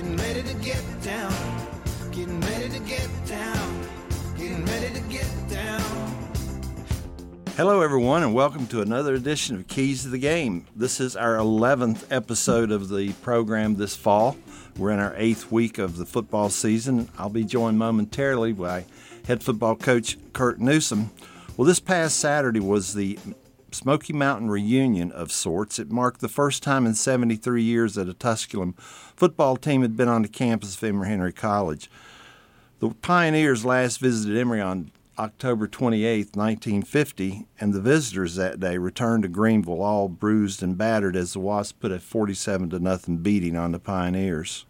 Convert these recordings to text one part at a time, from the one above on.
Getting ready to get down. Getting ready to get down. Getting ready to get down. Hello, everyone, and welcome to another edition of Keys to the Game. This is our 11th episode of the program this fall. We're in our eighth week of the football season. I'll be joined momentarily by head football coach Curt Newsome. Well, this past Saturday was the Smoky Mountain reunion of sorts. It marked the first time in 73 years that a Tusculum football team had been on the campus of Emory Henry College. The Pioneers last visited Emory on October 28, 1950, and the visitors that day returned to Greeneville all bruised and battered as the Wasps put a 47 to nothing beating on the Pioneers.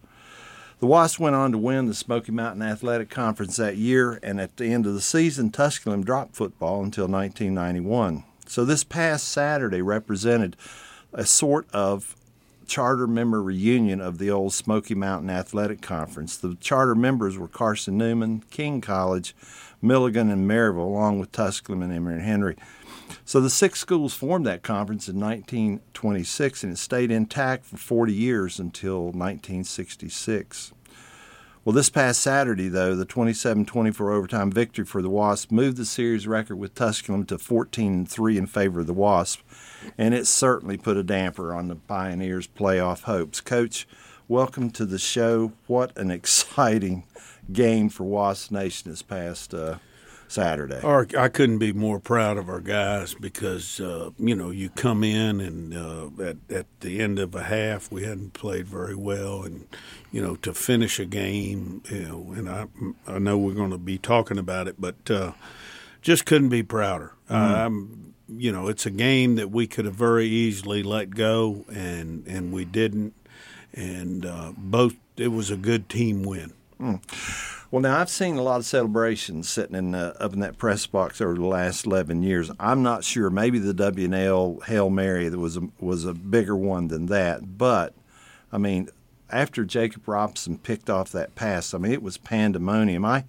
The Wasps went on to win the Smoky Mountain Athletic Conference that year, and at the end of the season, Tusculum dropped football until 1991. So this past Saturday represented a sort of charter member reunion of the old Smoky Mountain Athletic Conference. The charter members were Carson Newman, King College, Milligan, and Maryville, along with Tusculum and Emory and Henry. So the six schools formed that conference in 1926, and it stayed intact for 40 years until 1966. Well, this past Saturday, though, the 27 24 overtime victory for the Wasps moved the series record with Tusculum to 14 3 in favor of the Wasps, and it certainly put a damper on the Pioneers' playoff hopes. Coach, welcome to the show. What an exciting game for Wasp Nation this past uh, Saturday. Our, I couldn't be more proud of our guys because uh, you know you come in and uh, at at the end of a half we hadn't played very well and you know to finish a game you know and I I know we're going to be talking about it but uh, just couldn't be prouder. Mm-hmm. I'm you know it's a game that we could have very easily let go and and we didn't and uh, both it was a good team win. Well, now I've seen a lot of celebrations sitting in uh, up in that press box over the last eleven years. I'm not sure. Maybe the W&L Hail Mary that was a, was a bigger one than that. But I mean, after Jacob Robson picked off that pass, I mean it was pandemonium. I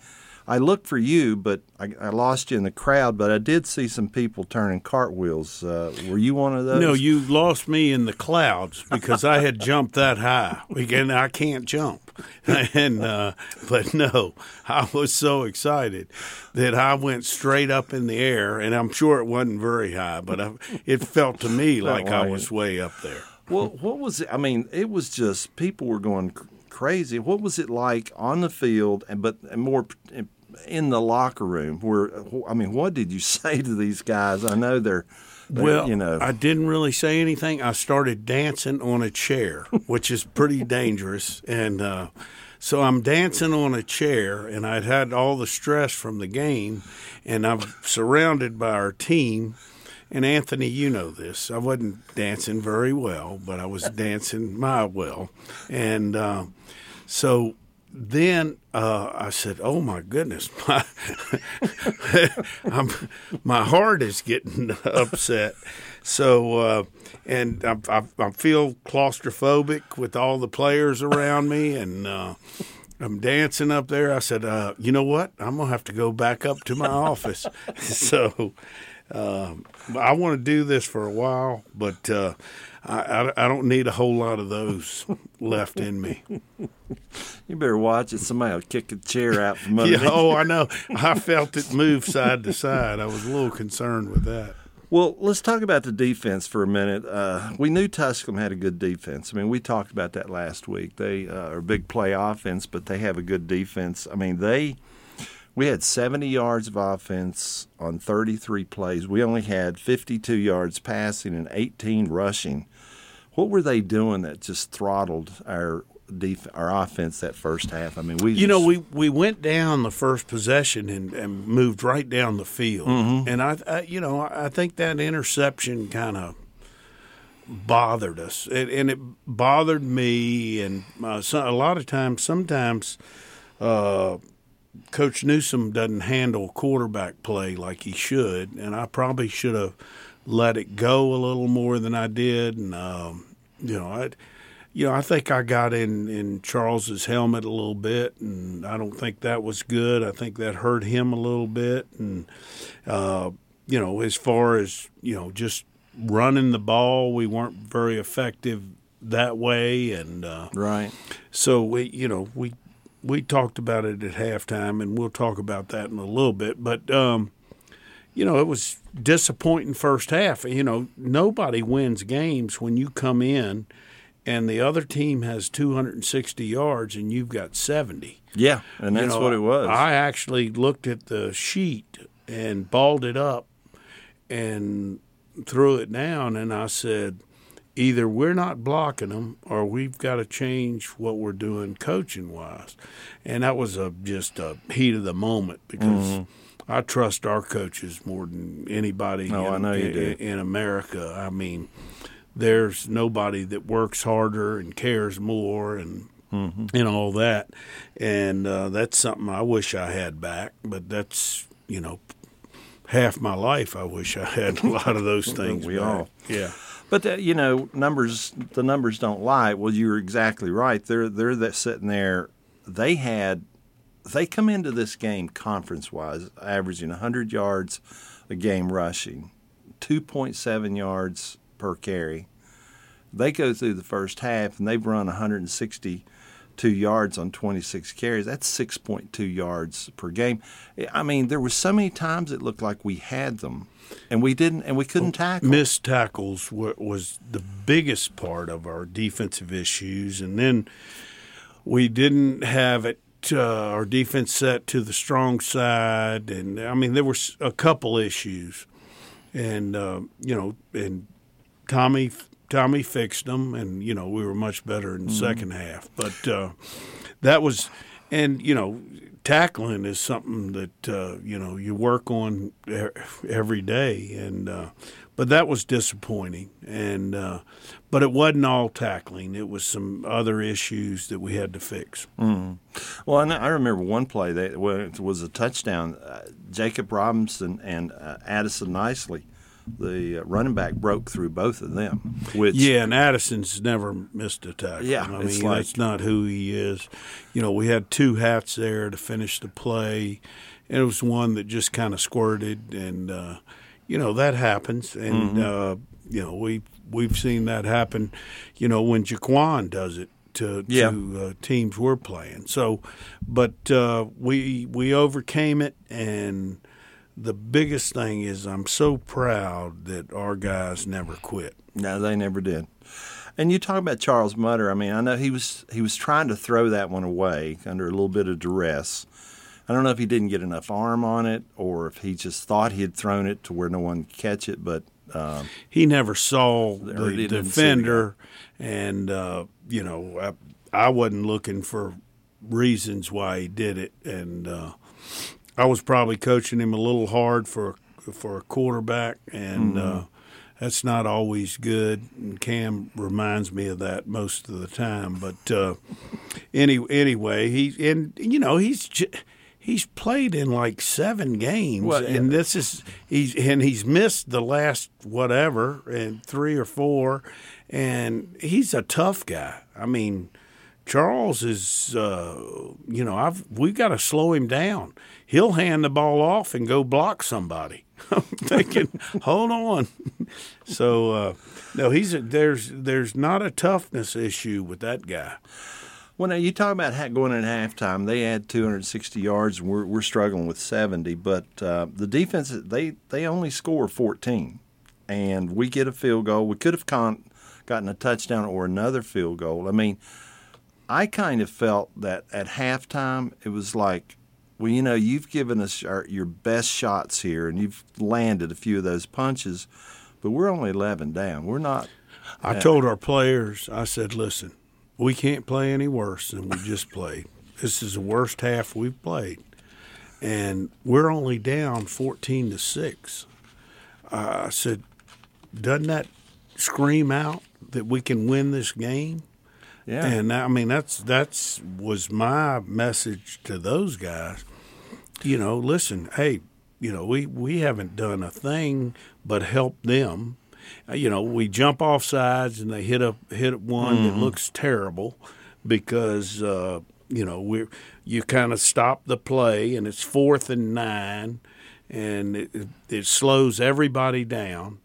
I looked for you, but I, I lost you in the crowd. But I did see some people turning cartwheels. Uh, were you one of those? No, you lost me in the clouds because I had jumped that high. Again, I can't jump, and uh, but no, I was so excited that I went straight up in the air, and I'm sure it wasn't very high, but I, it felt to me like I was way up there. Well, what was it? I mean, it was just people were going crazy. What was it like on the field, and but and more in the locker room? Where I mean, what did you say to these guys? I know they're, they're Well, you know, I didn't really say anything. I started dancing on a chair, which is pretty dangerous. And uh, so I'm dancing on a chair, and I'd had all the stress from the game, and I'm surrounded by our team. And Anthony, you know this. I wasn't dancing very well, but I was dancing my well. And uh, so then uh, I said, "Oh my goodness, my my heart is getting upset." So, uh, and I, I, I feel claustrophobic with all the players around me, and uh, I'm dancing up there. I said, uh, "You know what? I'm gonna have to go back up to my office." so. Um, I want to do this for a while, but uh, I, I, I don't need a whole lot of those left in me. you better watch it. Somebody will kick a chair out from under. Yeah, oh, I know. I felt it move side to side. I was a little concerned with that. Well, let's talk about the defense for a minute. Uh, we knew Tusculum had a good defense. I mean, we talked about that last week. They uh, are a big play offense, but they have a good defense. I mean, they we had 70 yards of offense on 33 plays. We only had 52 yards passing and 18 rushing. What were they doing that just throttled our def- our offense that first half? I mean, we You know, we, we went down the first possession and, and moved right down the field, and I, I, you know, I think that interception kind of bothered us, and, and it bothered me. And uh, so, a lot of times, sometimes, uh, Coach Newsome doesn't handle quarterback play like he should, and I probably should have let it go a little more than I did. And um, you know, I, you know, I think I got in in Charles's helmet a little bit, and I don't think that was good. I think that hurt him a little bit, and uh, you know, as far as you know, just running the ball, we weren't very effective that way, and uh, Right. so we, you know, we we talked about it at halftime, and we'll talk about that in a little bit. But um, you know, it was disappointing first half. You know, nobody wins games when you come in and the other team has 260 yards and you've got 70. Yeah, and You that's know, what it was. I actually looked at the sheet and balled it up and threw it down, and I said, either we're not blocking them or we've got to change what we're doing coaching wise. And that was a just a heat of the moment because Mm-hmm. I trust our coaches more than anybody Oh, in, I know you in, do. in America. I mean, there's nobody that works harder and cares more and Mm-hmm. and all that. And uh, that's something I wish I had back, but that's, you know, half my life I wish I had a lot of those things. we back. all. Yeah. But uh, you know, numbers the numbers don't lie. Well, you're exactly right. They're they're that sitting there. They had they come into this game conference wise, averaging 100 yards a game rushing, 2.7 yards per carry. They go through the first half and they've run 162 yards on 26 carries. That's 6.2 yards per game. I mean, there were so many times it looked like we had them, and we didn't, and we couldn't oh, tackle. Missed tackles wa- was the biggest part of our defensive issues, and then we didn't have it. Uh, our defense set to the strong side, and I mean there were a couple issues, and uh, you know, and Tommy Tommy fixed them, and you know we were much better in the second half. But uh, that was, and you know, tackling is something that uh, you know you work on every day, and uh, but that was disappointing, and uh, but it wasn't all tackling. It was some other issues that we had to fix. Well, I, I remember one play that was a touchdown. Uh, Jacob Robinson and uh, Addison Nicely, the uh, running back, broke through both of them. Which Yeah, and Addison's never missed a tackle. Yeah, I mean like- that's not who he is. You know, we had two hats there to finish the play, and it was one that just kind of squirted, and uh, you know that happens, and Mm-hmm. uh, you know we we've seen that happen. You know when Jaquan does it to Yeah. to uh, teams we're playing. So, but uh, we we overcame it, and the biggest thing is I'm so proud that our guys never quit. No, they never did. And you talk about Charles Mutter. I mean, I know he was he was trying to throw that one away under a little bit of duress. I don't know if he didn't get enough arm on it, or if he just thought he had thrown it to where no one could catch it. But um, he never saw the the defender, and uh, you know I, I wasn't looking for reasons why he did it, and uh, I was probably coaching him a little hard for for a quarterback, and uh, that's not always good. And Cam reminds me of that most of the time, but uh, any anyway, he and you know he's. J- He's played in like seven games, Well, and this is he's and he's missed the last whatever and three or four, and he's a tough guy. I mean, Charles is, uh, you know, I've we've got to slow him down. He'll hand the ball off and go block somebody. I'm thinking, hold on. So uh, no, he's a, there's there's not a toughness issue with that guy. Well, now you talk about going in halftime. They had 260 yards, and we're we're struggling with 70. But uh, the defense they they only score 14, and we get a field goal. We could have con- gotten a touchdown or another field goal. I mean, I kind of felt that at halftime it was like, well, you know, you've given us our, your best shots here, and you've landed a few of those punches, but we're only 11 down. We're not. I told our players, I said, listen, we can't play any worse than we just played. This is the worst half we've played. And we're only down 14 to 6. Uh, I said, doesn't that scream out that we can win this game? Yeah. And I mean that's that's was my message to those guys. You know, listen, hey, you know, we we haven't done a thing but help them. Uh, You know, we jump off sides and they hit a hit one that looks terrible because uh, you know we you kind of stop the play and it's fourth and nine and it, it, it slows everybody down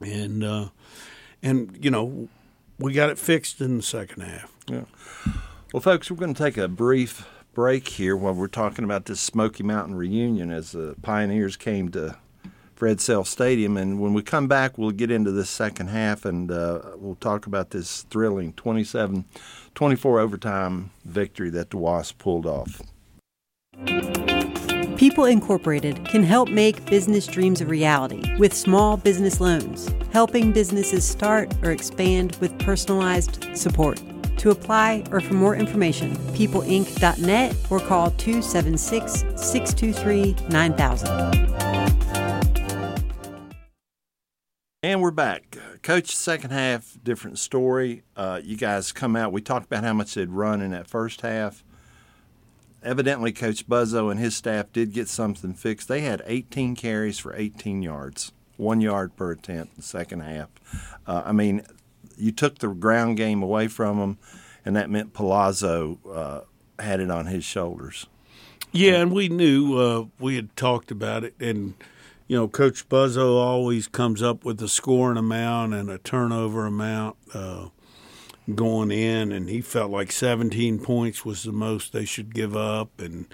and uh, and you know we got it fixed in the second half. Yeah. Well, folks, we're going to take a brief break here while we're talking about this Smoky Mountain reunion as the Pioneers came to Fred Selfe Stadium. And when we come back, we'll get into this second half and uh, we'll talk about this thrilling 27 24 overtime victory that the Wasps pulled off. People Incorporated can help make business dreams a reality with small business loans, helping businesses start or expand with personalized support. To apply or for more information, peopleinc.net or call 276 623 9000. And we're back. Coach, second half, different story. Uh, you guys come out. We talked about how much they'd run in that first half. Evidently, Coach Buzzo and his staff did get something fixed. They had 18 carries for 18 yards, one yard per attempt in the second half. Uh, I mean, you took the ground game away from them, and that meant Palazzo uh, had it on his shoulders. Yeah, and we knew uh, we had talked about it, and you know, Coach Buzzo always comes up with a scoring amount and a turnover amount uh, going in, and he felt like 17 points was the most they should give up, and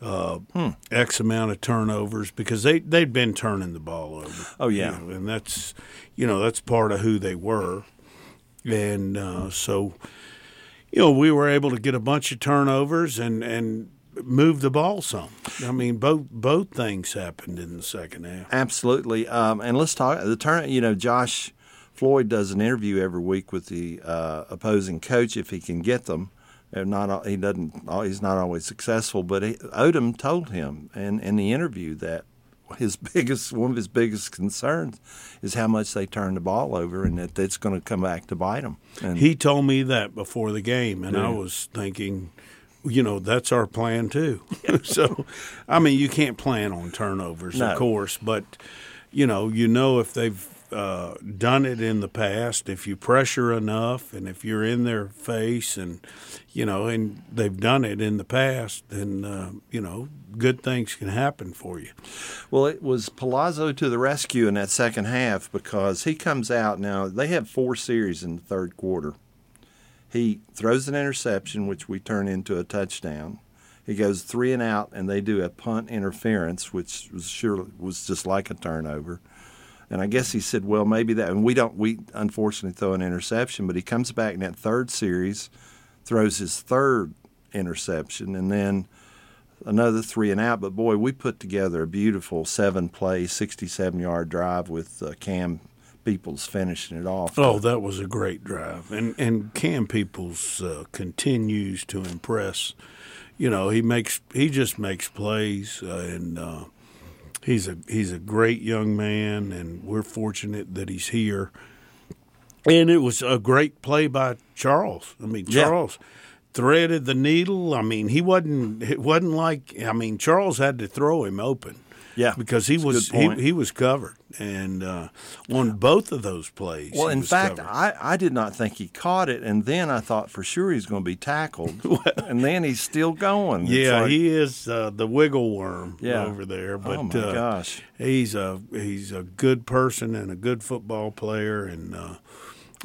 uh, hmm. X amount of turnovers because they they'd been turning the ball over. Oh yeah, you know, and that's you know that's part of who they were, and uh, so you know we were able to get a bunch of turnovers and and move the ball some. I mean, both both things happened in the second half. Absolutely. Um, and let's talk the turn. You know, Josh Floyd does an interview every week with the uh, opposing coach if he can get them. If not, he doesn't. He's not always successful. But he, Odom told him in in the interview that his biggest one of his biggest concerns is how much they turn the ball over and that it's going to come back to bite them. And he told me that before the game, and yeah. I was thinking you know that's our plan too. so, I mean, you can't plan on turnovers, no. of course, but you know, you know if they've uh, done it in the past, if you pressure enough, and if you're in their face, and you know, and they've done it in the past, then uh, you know, good things can happen for you. Well, it was Palazzo to the rescue in that second half because he comes out now. They have four series in the third quarter he throws an interception, which we turn into a touchdown. He goes three and out, and they do a punt interference, which was sure was just like a turnover. And I guess he said, well, maybe that. And we don't. We unfortunately throw an interception, but he comes back in that third series, throws his third interception, and then another three and out. But boy, we put together a beautiful seven play, 67 yard drive with uh, Cam Peoples finishing it off. Oh, that was a great drive, and and Cam Peoples uh, continues to impress. You know, he makes he just makes plays, uh, and uh, he's a he's a great young man, and we're fortunate that he's here. And it was a great play by Charles. I mean, Charles. Yeah threaded the needle. I mean, he wasn't. It wasn't like. I mean, Charles had to throw him open. Yeah, because he was he, he, was covered and uh, on both of those plays. Well, in fact, covered. I, I did not think he caught it, and then I thought for sure he's going to be tackled, and then he's still going. Yeah, like, he is uh, the wiggle worm yeah. over there. But oh my uh, gosh, he's a he's a good person and a good football player, and uh,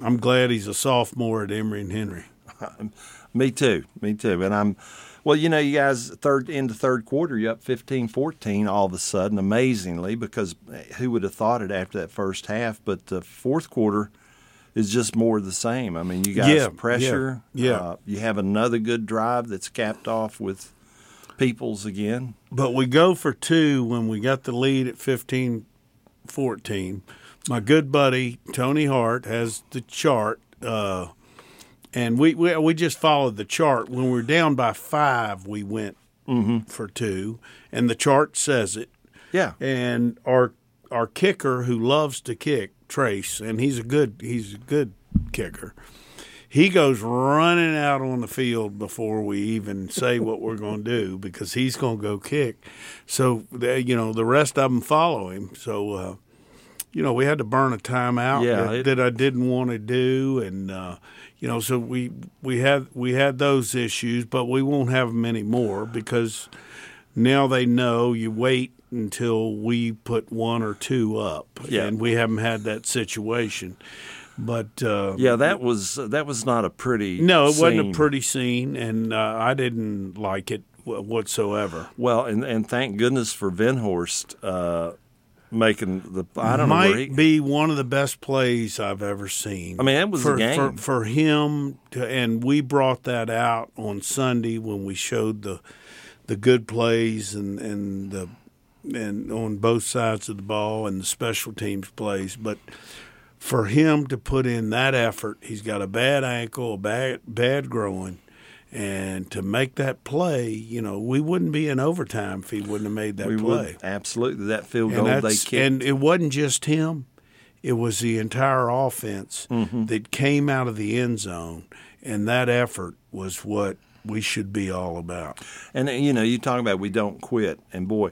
I'm glad he's a sophomore at Emory and Henry. Me too, me too, and I'm well, you know, you guys third the third quarter, you're up 15-14 all of a sudden, amazingly, because who would have thought it after that first half? But the fourth quarter is just more of the same. I mean, you guys yeah, pressure. Yeah, yeah. Uh, you have another good drive that's capped off with Peoples again. But we go for two when we got the lead at 15-14. My good buddy Tony Hart has the chart. Uh, and we, we we just followed the chart. When we are down by five, we went mm-hmm. for two, and the chart says it. Yeah. And our our kicker, who loves to kick, Trace, and he's a good he's a good kicker. He goes running out on the field before we even say what we're going to do because he's going to go kick. So you know the rest of them follow him. So. Uh, you know, we had to burn a timeout yeah, that, it, that I didn't want to do, and uh, you know, so we we had we had those issues, but we won't have them anymore because now they know you wait until we put one or two up, yeah. and we haven't had that situation. But uh, Yeah, that was that was not a pretty. no, it wasn't scene. a pretty scene, and uh, I didn't like it whatsoever. Well, and and thank goodness for Venhorst uh, making the. I don't know Might where he. be one of the best plays I've ever seen. I mean, that was for, a game. for for him, to, and we brought that out on Sunday when we showed the the good plays and and the and on both sides of the ball and the special teams plays, but. For him to put in that effort, he's got a bad ankle, a bad bad growing, and to make that play, you know, we wouldn't be in overtime if he wouldn't have made that we play. would absolutely that field goal they kicked. and it wasn't just him; it was the entire offense Mm-hmm. that came out of the end zone, and that effort was what we should be all about. And uh, you know, you talk about we don't quit, and boy,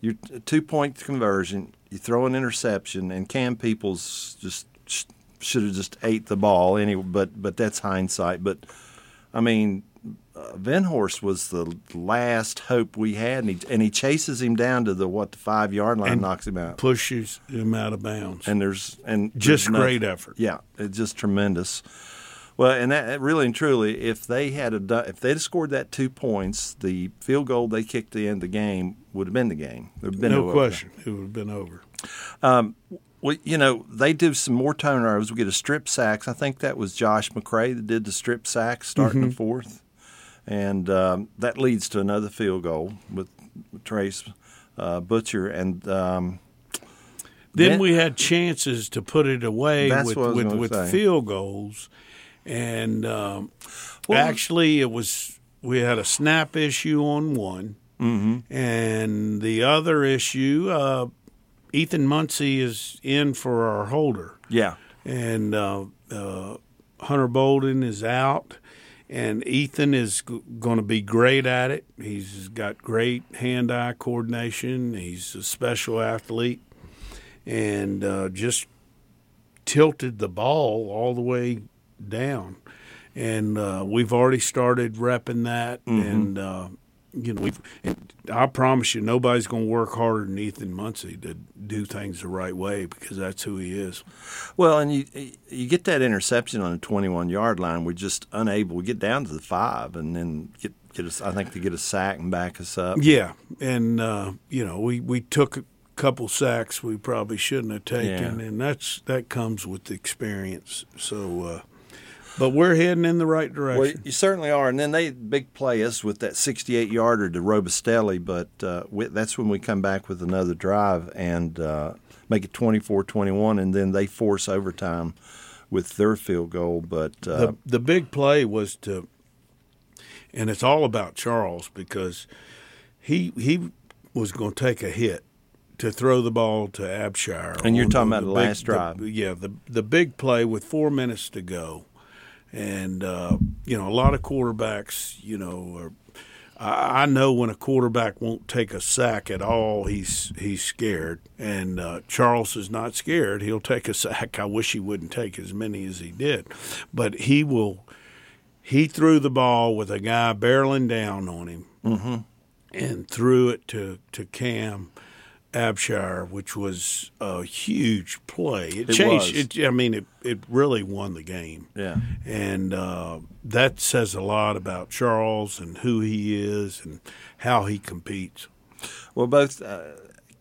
your two point conversion, you throw an interception, and Cam Peoples just should have just ate the ball anyway. But but that's hindsight. But I mean, uh, Venhorst was the last hope we had, and he and he chases him down to the what the five yard line, And knocks him out. Pushes him out of bounds. And there's and Just there's great effort. Yeah, it's just tremendous. Well, and that really and truly, if they had a, if they'd scored that two points, the field goal they kicked at the end the game would have been the game. There'd been no no question, it would have been over. Well, you know, they do some more turnovers. We get a strip sacks. I think that was Josh McCray that did the strip sacks starting Mm-hmm. the fourth, and um, that leads to another field goal with Trace uh, Butcher and. Um, Then Then- we had chances to put it away with what I was with, with say. field goals, and um, Well- actually it was we had a snap issue on one, Mm-hmm. and the other issue, uh, Ethan Muncie is in for our holder, yeah, and uh, uh, Hunter Bolden is out. And Ethan is g- going to be great at it. He's got great hand-eye coordination. He's a special athlete and uh, just tilted the ball all the way down. And uh, we've already started repping that, and uh, you know, we've. And I promise you, nobody's going to work harder than Ethan Muncie to do things the right way because that's who he is. Well, and you you get that interception on the 21 yard line. We're just unable. We get down to the five, and then get get us. I think to get a sack and back us up. Yeah, and uh, you know, we we took a couple sacks we probably shouldn't have taken, Yeah. and that's that comes with experience. So, uh, but we're heading in the right direction. Well, you certainly are. And then they big play us with that 68 yarder to Robustelli, but uh, we, that's when we come back with another drive and uh, make it 24 21, and then they force overtime with their field goal. But uh, the the big play was to, and it's all about Charles because he he was going to take a hit to throw the ball to Abshire. And you're talking about the big- last drive. yeah, the the big play with four minutes to go, and uh, you know a lot of quarterbacks, you know. Are, I I know when a quarterback won't take a sack at all, he's he's scared. And uh, Charles is not scared. He'll take a sack. I wish he wouldn't take as many as he did, but he will. He threw the ball with a guy barreling down on him, Mm-hmm. and threw it to to Cam Abshire, which was a huge play. It, It changed. was. It, I mean, it it really won the game yeah. and uh, that says a lot about Charles and who he is and how he competes. Well, both uh,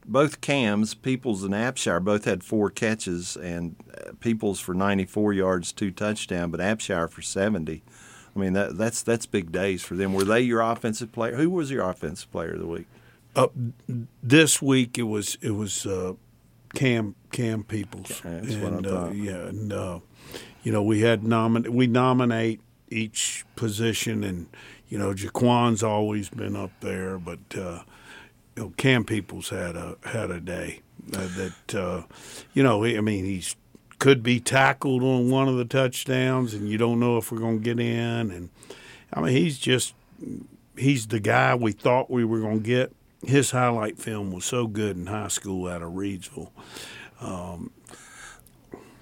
both Cams, Peoples and Abshire, both had four catches, and uh, Peoples for 94 yards, two touchdown, but Abshire for 70. I mean, that, that's that's big days for them. Were they your offensive player? Who was your offensive player of the week? Uh, this week it was it was uh, Cam Cam Peoples. Yeah, that's what I and, uh, yeah, and uh, you know we had nomin we nominate each position, and you know Jaquan's always been up there, but uh, you know Cam Peoples had a had a day uh, that uh, you know I mean he's could be tackled on one of the touchdowns, and you don't know if we're going to get in, and I mean he's just he's the guy we thought we were going to get. His highlight film was so good in high school out of Reedsville. Um,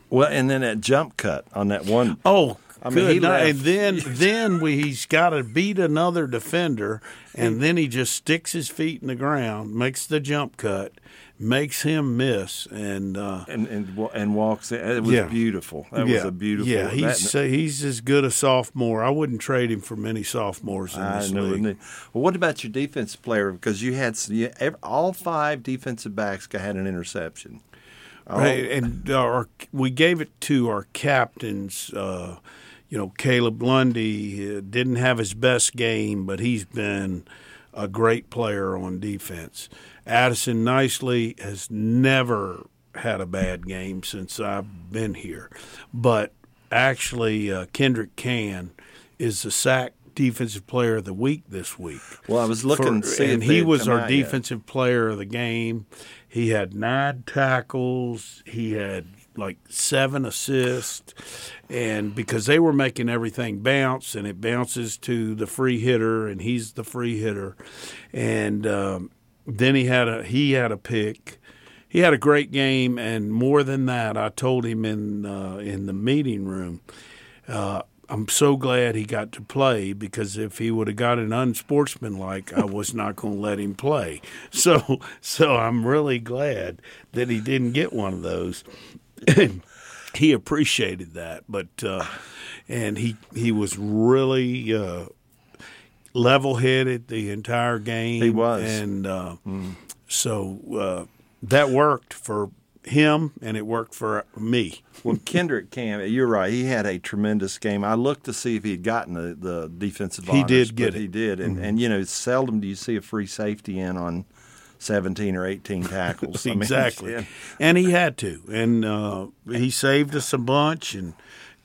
well, and then that jump cut on that one. Oh I mean, Good night. And then then we, he's got to beat another defender, and then he just sticks his feet in the ground, makes the jump cut, makes him miss, and uh, and and and walks. In. It was Yeah. beautiful. That yeah, was a beautiful. Yeah, he's that- he's as good a sophomore. I wouldn't trade him for many sophomores in I this know. league. Well, what about your defensive player? Because you had you, all five defensive backs had an interception. All- Right, and our we gave it to our captains. Uh, you know, Caleb Lundy uh, didn't have his best game, but he's been a great player on defense. Addison Nicely has never had a bad game since I've been here, but actually, uh, Kendrick Can is the sack defensive player of the week this week. Well, I was looking For- to see and if he was our out yet. defensive player of the game. He had nine tackles. He had like seven assists, and because they were making everything bounce, and it bounces to the free hitter, and he's the free hitter, and um, then he had a he had a pick. He had a great game, and more than that, I told him in uh, in the meeting room. Uh, I'm so glad he got to play because if he would have got an unsportsmanlike, I was not going to let him play. So, so I'm really glad that he didn't get one of those. he appreciated that, but uh, and he he was really uh, level-headed the entire game. He was. and uh, so uh, that worked for him, and it worked for me. Well, Kendrick Cam, you're right. He had a tremendous game. I looked to see if he had gotten the, the defensive He honors, did get it. He did, and and you know, seldom do you see a free safety in on seventeen or eighteen tackles. I mean, exactly. And he had to. And uh, he saved us a bunch and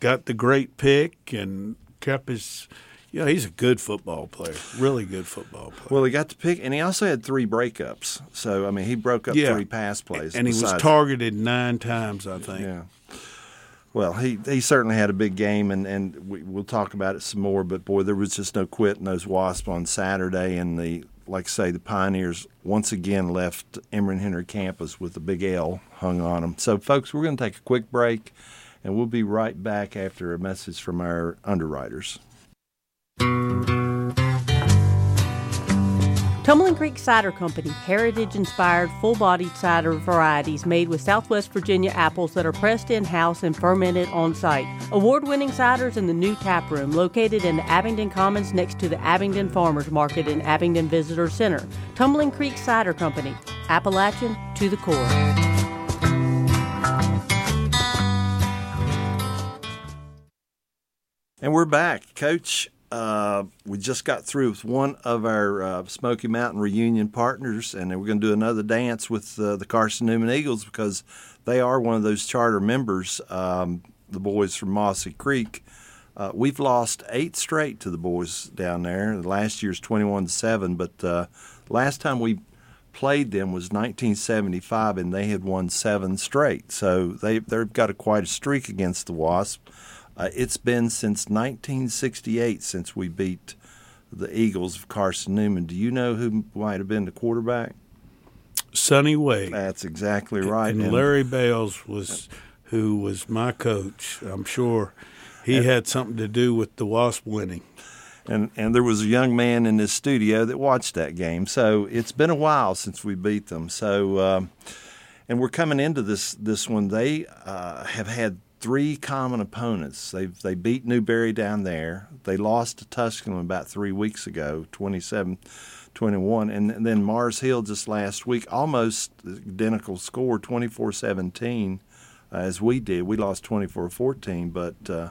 got the great pick and kept his. Yeah, he's a good football player. Really good football player. Well, he got to pick, and he also had three breakups. So I mean, he broke up Yeah. three pass plays, and he was targeted nine times, I think. Yeah. Well, he, he certainly had a big game, and, and we, we'll talk about it some more. But boy, there was just no quitting those Wasps on Saturday, and the like I say, the Pioneers once again left Emory Henry campus with a big L hung on them. So, folks, we're going to take a quick break, and we'll be right back after a message from our underwriters. Tumbling Creek Cider Company, heritage inspired, full bodied cider varieties made with Southwest Virginia apples that are pressed in house and fermented on site. Award winning ciders in the new tap room located in the Abingdon Commons next to the Abingdon Farmers Market and Abingdon Visitor Center. Tumbling Creek Cider Company, Appalachian to the core. And we're back, Coach. Uh, we just got through with one of our uh, Smoky Mountain reunion partners, and we're going to do another dance with uh, the Carson Newman Eagles because they are one of those charter members. Um, the boys from Mossy Creek. Uh, we've lost eight straight to the boys down there. Last year's twenty-one to seven, but uh, last time we played them was 1975, and they had won seven straight. So they they've got a quite a streak against the Wasp. Uh, it's been since 1968 since we beat the Eagles of Carson Newman. Do you know who might have been the quarterback? Sonny Wade. That's exactly right. And Larry Bales was who was my coach. I'm sure he had something to do with the Wasp winning. and and there was a young man in this studio that watched that game. So it's been a while since we beat them. So um, and we're coming into this this one. They uh, have had three common opponents. They they beat Newberry down there. They lost to Tusculum about three weeks ago, 27 21. And, then Mars Hill just last week, almost identical score, 24 17, uh, as we did. We lost 24 14, but uh,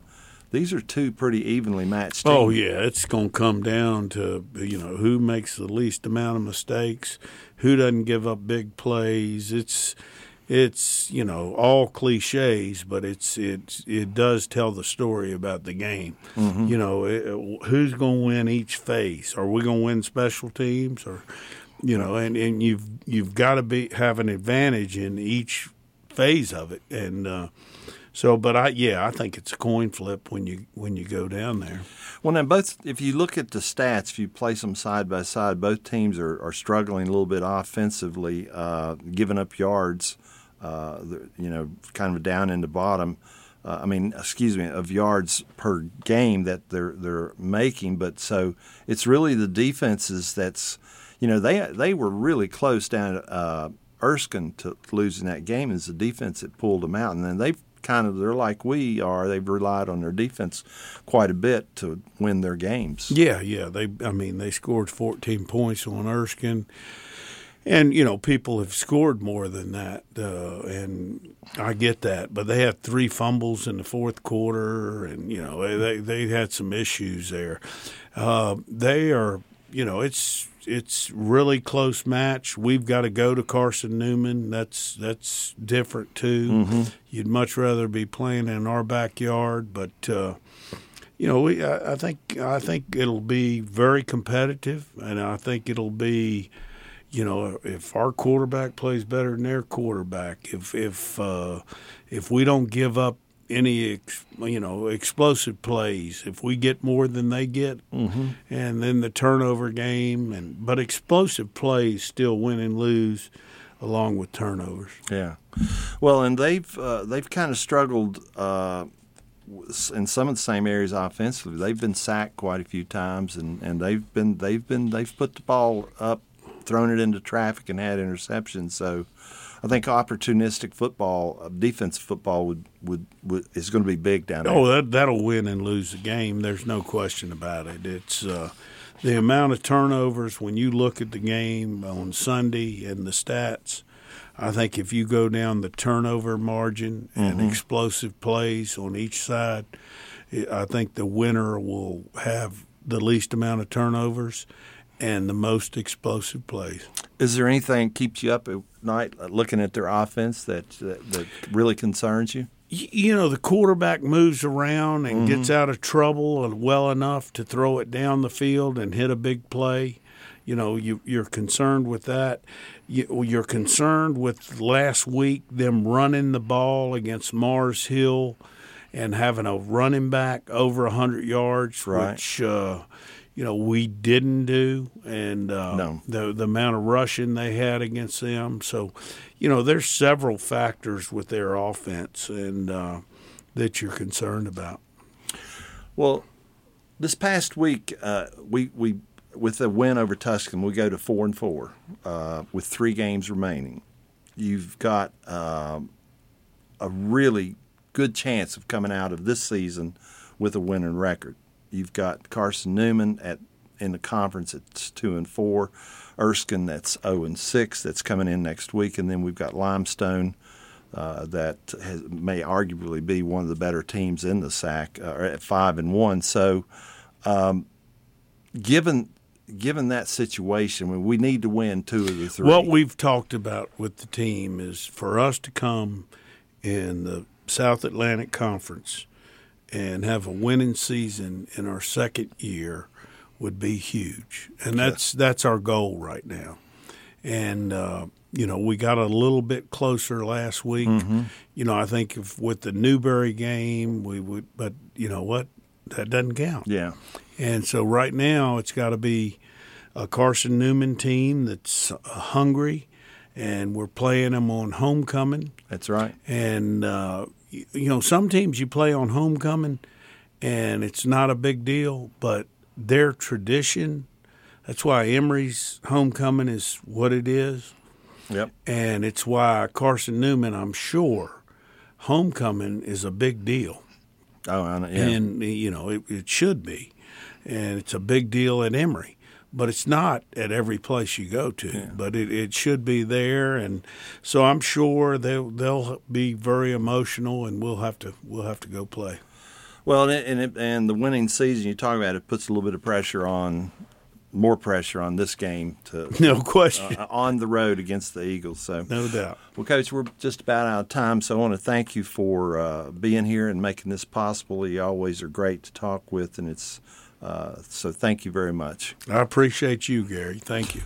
these are two pretty evenly matched teams. Oh yeah, it's going to come down to you know who makes the least amount of mistakes, who doesn't give up big plays. It's it's you know all cliches, but it's it's it does tell the story about the game. You know it, who's going to win each phase? Are we going to win special teams or you know and and you've you've got to be have an advantage in each phase of it and. uh so, but I yeah, I think it's a coin flip when you when you go down there. Well, now both, if you look at the stats, if you place them side by side, both teams are, are struggling a little bit offensively, uh, giving up yards. Uh, you know, kind of down in the bottom. Uh, I mean, excuse me, of yards per game that they're they're making. But so it's really the defenses that's, you know, they they were really close down uh, Erskine to losing that game. Is the defense that pulled them out, and then they've kind of they're like we are. They've relied on their defense quite a bit to win their games. Yeah, yeah. They, I mean, they scored 14 points on Erskine and you know people have scored more than that, uh, and I get that. But they had three fumbles in the fourth quarter, and you know they they had some issues there. Uh, they are, you know, it's it's really close match. We've got to go to Carson Newman. That's that's different too. Mm-hmm. You'd much rather be playing in our backyard, but. Uh, you know, we, I, I think I think it'll be very competitive, and I think it'll be you know, if our quarterback plays better than their quarterback, if if uh, if we don't give up any ex, you know explosive plays, if we get more than they get, mm-hmm. and then the turnover game, and but explosive plays still win and lose, along with turnovers. Yeah, well, and they've uh, they've kind of struggled. Uh, in some of the same areas offensively, they've been sacked quite a few times, and, and they've been they've been they've put the ball up thrown it into traffic and had interceptions. So I think opportunistic football, uh, defensive football, would, would, would is going to be big down there. Oh, that that'll win and lose the game. There's no question about it. It's uh, the amount of turnovers when you look at the game on Sunday and the stats. I think if you go down the turnover margin and mm-hmm. explosive plays on each side, I think the winner will have the least amount of turnovers and the most explosive plays. Is there anything that keeps you up at night looking at their offense that that, that really concerns you? You know, the quarterback moves around and mm-hmm. gets out of trouble and well enough to throw it down the field and hit a big play. You know, you, you're concerned with that. You, you're concerned with last week them running the ball against Mars Hill and having a running back over 100 yards, right. which uh, – you know we didn't do, and uh, no. the the amount of rushing they had against them. So, you know, there's several factors with their offense, and uh, that you're concerned about. Well, this past week, uh, we we with the win over Tuscan, we go to four and four uh, with three games remaining. You've got um, a really good chance of coming out of this season with a winning record. You've got Carson Newman at in the conference it's two and four. Erskine that's zero oh and six that's coming in next week, and then we've got Limestone uh, that has, may arguably be one of the better teams in the SAC uh, at five and one. So, um, given given that situation, we need to win two of the three. What we've talked about with the team is for us to come in the South Atlantic Conference and have a winning season in our second year would be huge, and that's that's our goal right now. And uh, you know, we got a little bit closer last week. Mm-hmm. You know, I think if with the Newberry game, we would, but you know what, that doesn't count. Yeah. And so right now, it's got to be a Carson Newman team that's uh, hungry, and we're playing them on homecoming. That's right. And uh, you know, some teams you play on homecoming and it's not a big deal, but their tradition, that's why Emory's homecoming is what it is. Yep. And it's why Carson Newman, I'm sure, homecoming is a big deal. Oh, yeah. And, you know, it, it should be. And it's a big deal at Emory but it's not at every place you go to. Yeah. But it, it should be there, and so I'm sure they'll they'll be very emotional, and we'll have to we'll have to go play. Well, and it, and the winning season you talk about it puts a little bit of pressure on more pressure on this game to no question uh, on the road against the Eagles. So no doubt. Well, coach, we're just about out of time, so I want to thank you for uh, being here and making this possible. You always are great to talk with, and it's uh, so thank you very much. I appreciate you, Gary. Thank you.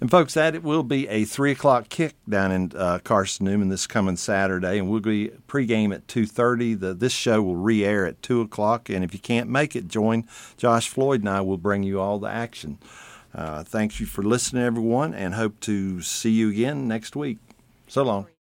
And folks, that it will be a three o'clock kick down in uh, Carson Newman this coming Saturday, and we'll be pregame at two thirty. The this show will re-air at two o'clock, and if you can't make it, join Josh Floyd and I will bring you all the action. Uh, thanks you for listening, everyone, and hope to see you again next week. So long.